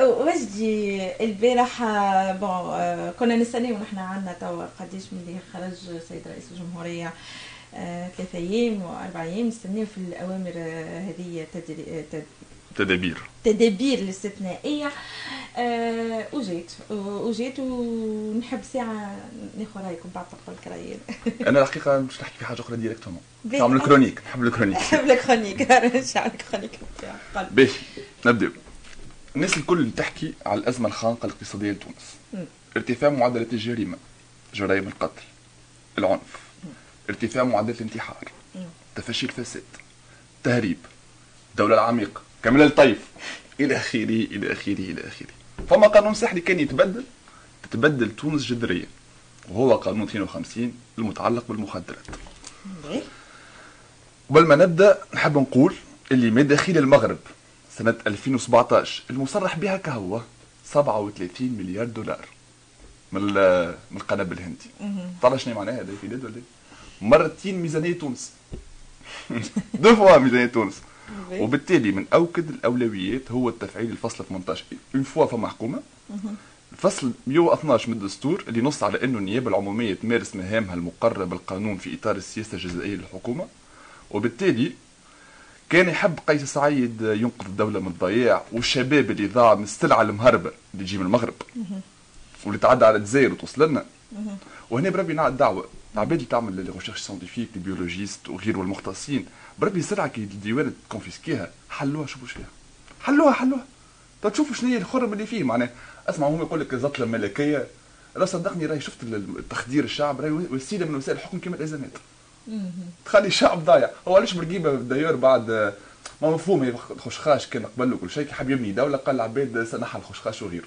وجدي البارح bon كنا نستناو نحن عندنا توا قديش ملي خرج سيد رئيس الجمهورية ثلاثة أيام وأربع أيام نستناو في الأوامر هذه تدابير. تدابير الاستثنائية. أه وجيت وجيت ونحب ساعة ناخذ رأيكم بعد تقول كرايين أنا الحقيقة مش نحكي في حاجة أخرى ديريكتومون نعمل الكرونيك نحب الكرونيك. نحب الكرونيك. نشعل الكرونيك باهي نبداو الناس الكل تحكي على الأزمة الخانقة الاقتصادية لتونس. ارتفاع معدلات الجريمه جرائم القتل العنف ارتفاع معدلات الانتحار تفشي الفساد تهريب الدولة العميقه كامل الطيف إلى آخره إلى آخره إلى آخره. فما قانون سحري كان يتبدل؟ تتبدل تونس جذريا وهو قانون 52 المتعلق بالمخدرات. قبل ما نبدأ نحب نقول اللي مداخيل المغرب. سنة 2017 المصرح بها كهو 37 مليار دولار. من من القنب الهندي. تعرف شنو معناها هذا في ولا؟ مرتين ميزانية تونس. deux fois ميزانية تونس. وبالتالي من أوكد الأولويات هو التفعيل الفصل 18 une fois فما حكومة. الفصل 112 من الدستور اللي نص على إنه النيابة العمومية تمارس مهامها المقرره بالقانون في إطار السياسة الجزائية للحكومة. وبالتالي كان يحب قيس سعيد ينقذ الدولة من الضياع والشباب اللي ضاع من السلعه المهربه اللي تجي من المغرب. واللي تعدى على الجزائر وتوصل لنا وهنا بربي نعد دعوة. العباد اللي تعمل les recherches scientifiques les biologistes وغيره المختصين. بربي السلعه كي الديوان ت confisqui ها. حلوها شوفوا فيها حلوها حلوها. تشوفوا شنو هي الخرم اللي فيه. معناها اسمع هم يقول لك الزطله الملكية. راه صدقني راهي شفت التخدير الشعب راهي وسيلة من وسائل الحكم كما الأزمات. تخلي الشعب ضايع. هو علاش بورقيبه d'ailleurs بعد ما مفهوم الخشخاش كان قبل وكل شيء حب يبني دولة قال العباد سنحى الخشخاش وغيره.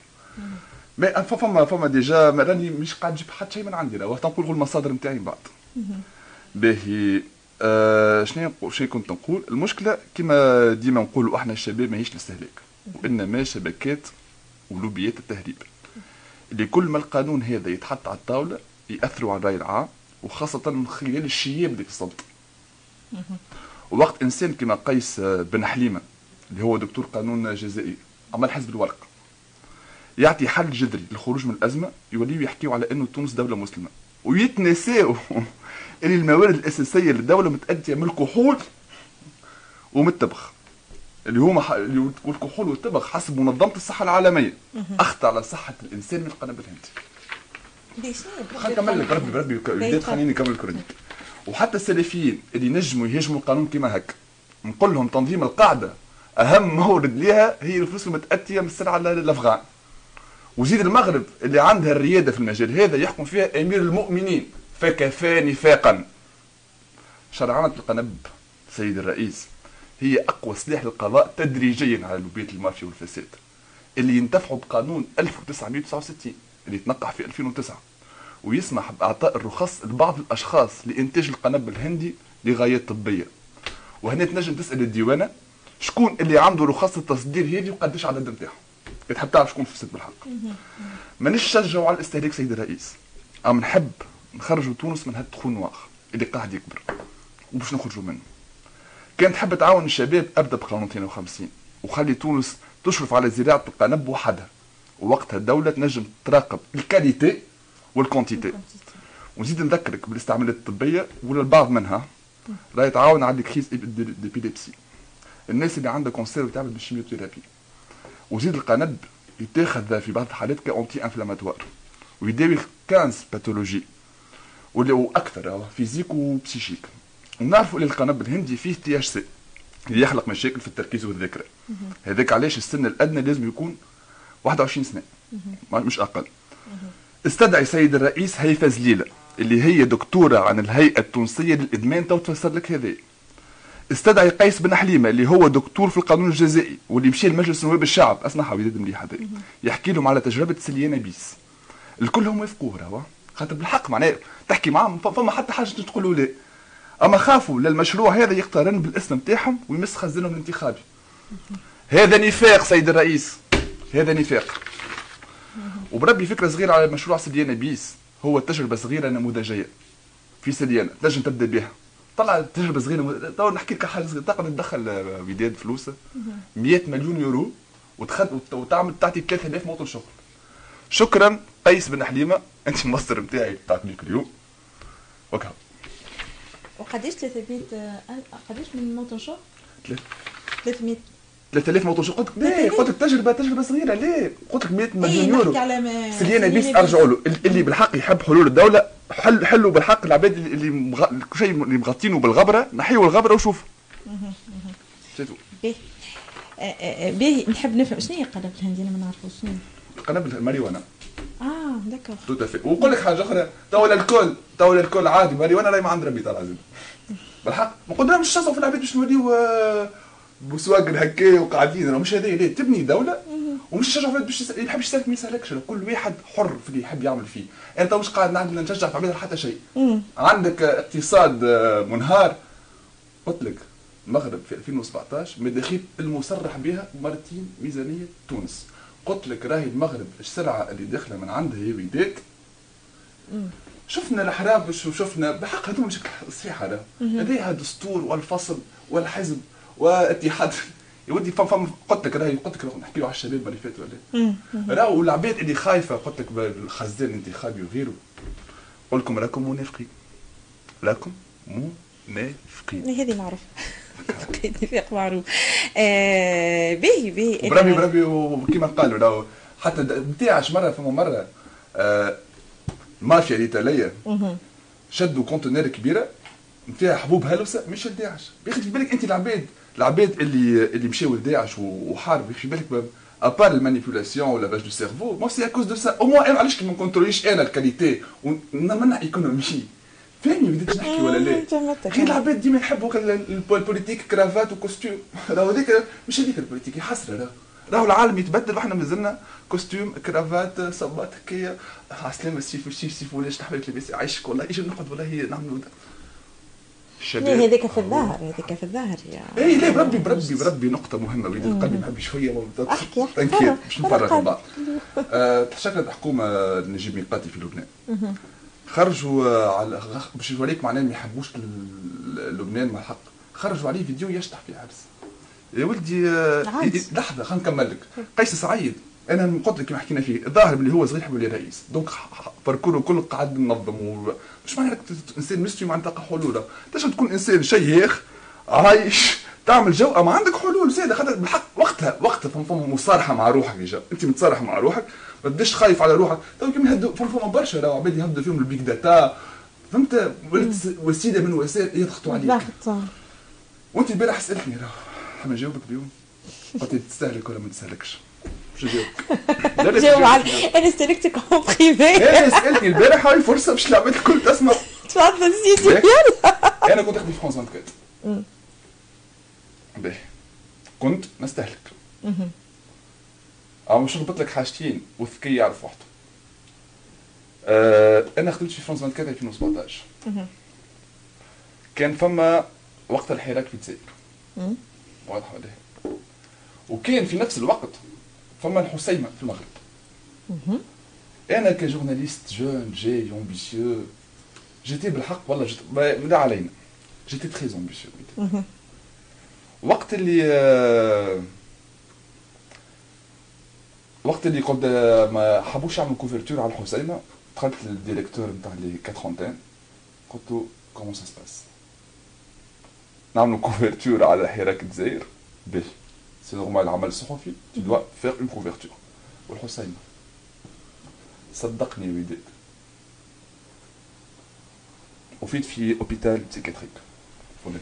mais فما فما déjà راني مش قاعد نجيب حتى شيء من عندي راه وقت نقول المصادر نتاعي من بعد. باهي آه شنو شنو كنت نقول؟ المشكلة كما ديما نقولوا إحنا الشباب ماهيش الاستهلاك وانما شبكات ولوبيات التهريب. اللي كل ما القانون هذا يتحط على الطاولة يأثروا على الراي العام وخاصة من خلال الشياب في الصمت ووقت إنسان كما قيس بن حليمة اللي هو دكتور قانون جزائي عمل حزب الورق يعطي حل جذري للخروج من الأزمة يوليو يحكيوا على أنه تونس دولة مسلمة. ويتنساو اللي الموارد الأساسية للدوله متاتيه من الكحول ومن التبغ اللي هما اللي الكحول والتبغ حسب منظمة الصحة العالمية. أخطر على صحة الإنسان من القنابل الهندي خليني نكمل لك ربي بربي خليني نكمل الكرونيك وحتى السلفيين اللي نجموا يهاجموا القانون كما هكا نقول لهم تنظيم القاعدة أهم مورد ليها هي الفلوس المتأتية من السلعة الأفغان. وزيد المغرب اللي عندها الريادة في المجال هذا يحكم فيها أمير المؤمنين. فكفى نفاقا شرعنة القنب سيد الرئيس هي أقوى سلاح للقضاء تدريجيا على لوبية المافيا والفساد اللي ينتفعوا بقانون 1969 اللي تنقح في 2009 ويسمح بإعطاء الرخص لبعض الأشخاص لإنتاج القنب الهندي لغايات طبية. وهنا تنجم تسأل الديوانة شكون اللي عنده رخص التصدير هذه وقداش العدد نتاعها تحب تعرف شكون فسد بالحق. مانيش نشجعوا على الاستهلاك سيد الرئيس. أم نحب نخرجوا تونس من هاد التخون واخ اللي قاعد يكبر. وباش نخرجوا منه. كان تحب تعاون الشباب ابدا بقانون 52 وخلي تونس تشرف على زراعة القنب وحدها ووقتها الدولة تنجم تراقب ال qualité وال quantité ونزيد نذكرك بالاستعمالات الطبية ولا البعض منها. راه يتعاون على ال crises d'épilepsie الناس اللي عندها cancer وتعمل بال chimiothérapie وزيد القنب يتاخذ في بعض الحالات ك anti-inflammatoire ويداوي 15 pathologies ولا أكثر physiques و psychiques ونعرفوا ان القنب الهندي فيه THC اللي يخلق مشاكل في التركيز والذاكرة. هذاك علاش السن الأدنى لازم يكون 21 سنة. مش أقل. استدعي سيد الرئيس هيفا زليله اللي هي دكتورة عن الهيئة التونسية للإدمان تو تفسر لك هذا استدعي قيس بن حليمة اللي هو دكتور في القانون الجزائي واللي مشي لمجلس نواب الشعب. اسمع وداد مليح هذا يحكي لهم على تجربة سليانه بيس الكل هم وافقوه راهو. خاطر بالحق معناه تحكي معاهم فما حتى حاجة تقولوا لا أما خافوا للمشروع هذا يقترن بالاسم نتاعهم ويمس خزانهم الانتخابي. هذا نفاق سيد الرئيس. هذا نفاق. وبربي فكرة صغيرة على مشروع سليانه بيس. هو تجربة صغيرة نموذجية في سليانه تنجم تبدأ بها. طلع تجربة صغيرة تو نحكي لك حاجة صغيرة. تقدر تدخل وداد فلوسه. 100 مليون يورو وتخد وت- وتعمل تعطي 3000 موطن شغل شكرا. قيس بن حليمة أنت المصدر نتاعي بتاع كليك اليوم. وكا وقديش 300 آه، قديش من موطن شغل؟ ثلاث- 300 3000 موطن شغل قلت لك ليه قلت لك تجربه تجربه صغيره ليه قلت لك 100 اي مليون يورو. ما سليانه بيس أرجعوا له. اللي بالحق يحب حلول الدولة حل حلوا بالحق العباد اللي مغ... كل شيء اللي مغطينه بالغبرة. نحيوا الغبرة وشوف باهي آه، آه، آه، باهي نحب نفهم. شنو هي قلب الهندي أنا ما نعرفوش. شنو قنابل الماريوانا آه داكوغ تو ونقول لك حاجة أخرى. تو الكل تو الكل عادي. ماريوانا راهي ما عند ربي ترى العظيم بالحق. ما مش تصعب في العباد باش نوليو آه، بسواقر هكا وقاعدين راه مش هذايا ليه تبني دولة ومش تشجع فيها باش اللي يحب يسالك ما يسالكش كل واحد حر في اللي يحب يعمل فيه. أنا تو مش قاعد نعمل؟ نشجع في عباد حتى شيء. عندك اقتصاد آه، منهار. قلت لك المغرب في 2017 مداخيل المصرح بها مرتين ميزانية تونس. قلت لك راهي المغرب السرعه اللي داخلة من عندها هي ويدات شفنا الأحراب وشفنا بحق هذوما مش صحيحة لديها دستور والفصل والحزب. واتحاد. يا ودي فم فم قلت لك راهي قلت لك نحكيو على الشباب اللي فاتوا ولا راهو العباد اللي خايفة قلت لك بالخزان الانتخابي وغيره قول لكم راكم منافقين. راكم منافقين. هذه معروف اتفاق معروف. آه، باهي باهي. وبربي بربي وكيما قالوا راهو حتى نتاعش مرة فما مرة آه، المافيا الايطاليه مهم. شدوا conteneur كبيرة. فيها حبوب هلوسة مش لداعش بياخذ في بالك أنت العباد. العباد اللي اللي مشاو لداعش وحاربوا في بالك à part ال manipulation و lavage de cerveau mais c'est à cause de ça au moins أنا علاش ما نكونتروليش أنا ال qualité ونمنع économie فاهمني بديت نحكي ولا لا. كاين العباد ديما يحبوا ال- ال- ال politique cravate و costume راهو هذيك مش هذيك ال politique حسره راهو راهو العالم يتبدل وإحنا مازلنا costume cravate صباط هكايا عسلامة السيف والسيف سيف ولاش تحبك لاباس عايشك والله أجي نقعد والله نعملوا. لا، الشباب هذيك في الظاهر هذيك في الظاهر يا اي لا بربي بربي بربي نقطة مهمة وليد القلب محبي شوية ما احكي، احكي. باش نفرغ. بعض آه، شكلت الحكومة نجيب ميقاتي في لبنان. خرجوا على باش يوريك معناه ما يحبوش لبنان مع الحق. خرجوا عليه فيديو يشطح في حبس يا ولدي آه،. لحظة خلينا نكمل لك. قيس سعيد. أنا قلت لك كما حكينا فيه الظاهر اللي هو صغير يحب رئيس. donc parcours ه كله قاعد منظم. مش معنى إنسان مستوي ما عندك حلول. تنجم تكون إنسان شيخ عايش تعمل جو ما عندك حلول زيادة. خاطر بالحق وقتها وقتها فما فما مصارحة مع روحك déjà أنت متصارح مع روحك ما تبداش خايف على روحك. تو كيما يهدوا فما برشا راهو عباد يهدوا فيهم ال big data. فهمت؟ ولات وسيله من وسائل يضغطوا عليك. ضغط وأنت البارح سألتني حما نجاوبك اليوم قلت لي تستهلك ولا ما تستهلكش لا جاوب. على أنا سالكتك en privé إيه سالتني البارح هاي فرصه باش العباد الكل تسمع. تفضل سيدي. يلا. أنا كنت أخدم في فرونس 24 مم. باهي. كنت نستهلك. أو مش نربط لك حاجتين والذكي يعرف وحده آه أنا خدمت في فرونس 24 2017 مهم. كان فما وقت الحراك في الجزائر. واضح ولا إيه؟ وكان في نفس الوقت فما الحسيمة في المغرب. أنا ك journaliste jeune j'ai ambitieux j'étais بالحق والله جيت ما- علينا. جيتي تري امبيسيو. وقت اللي آه، وقت اللي قلت آه، ما حبوش يعملوا كوفرتور على الحسيمة دخلت للديريكتور نتاع لي 4 قلت له كومون سا سباس نعملوا كوفرتور على حراك الجزائر باش سي نورمال العمل الصحفي tu dois faire une couverture والحسيمه صدقني يا وداد وفيت في اوبيتال بسيكاتريك فور لا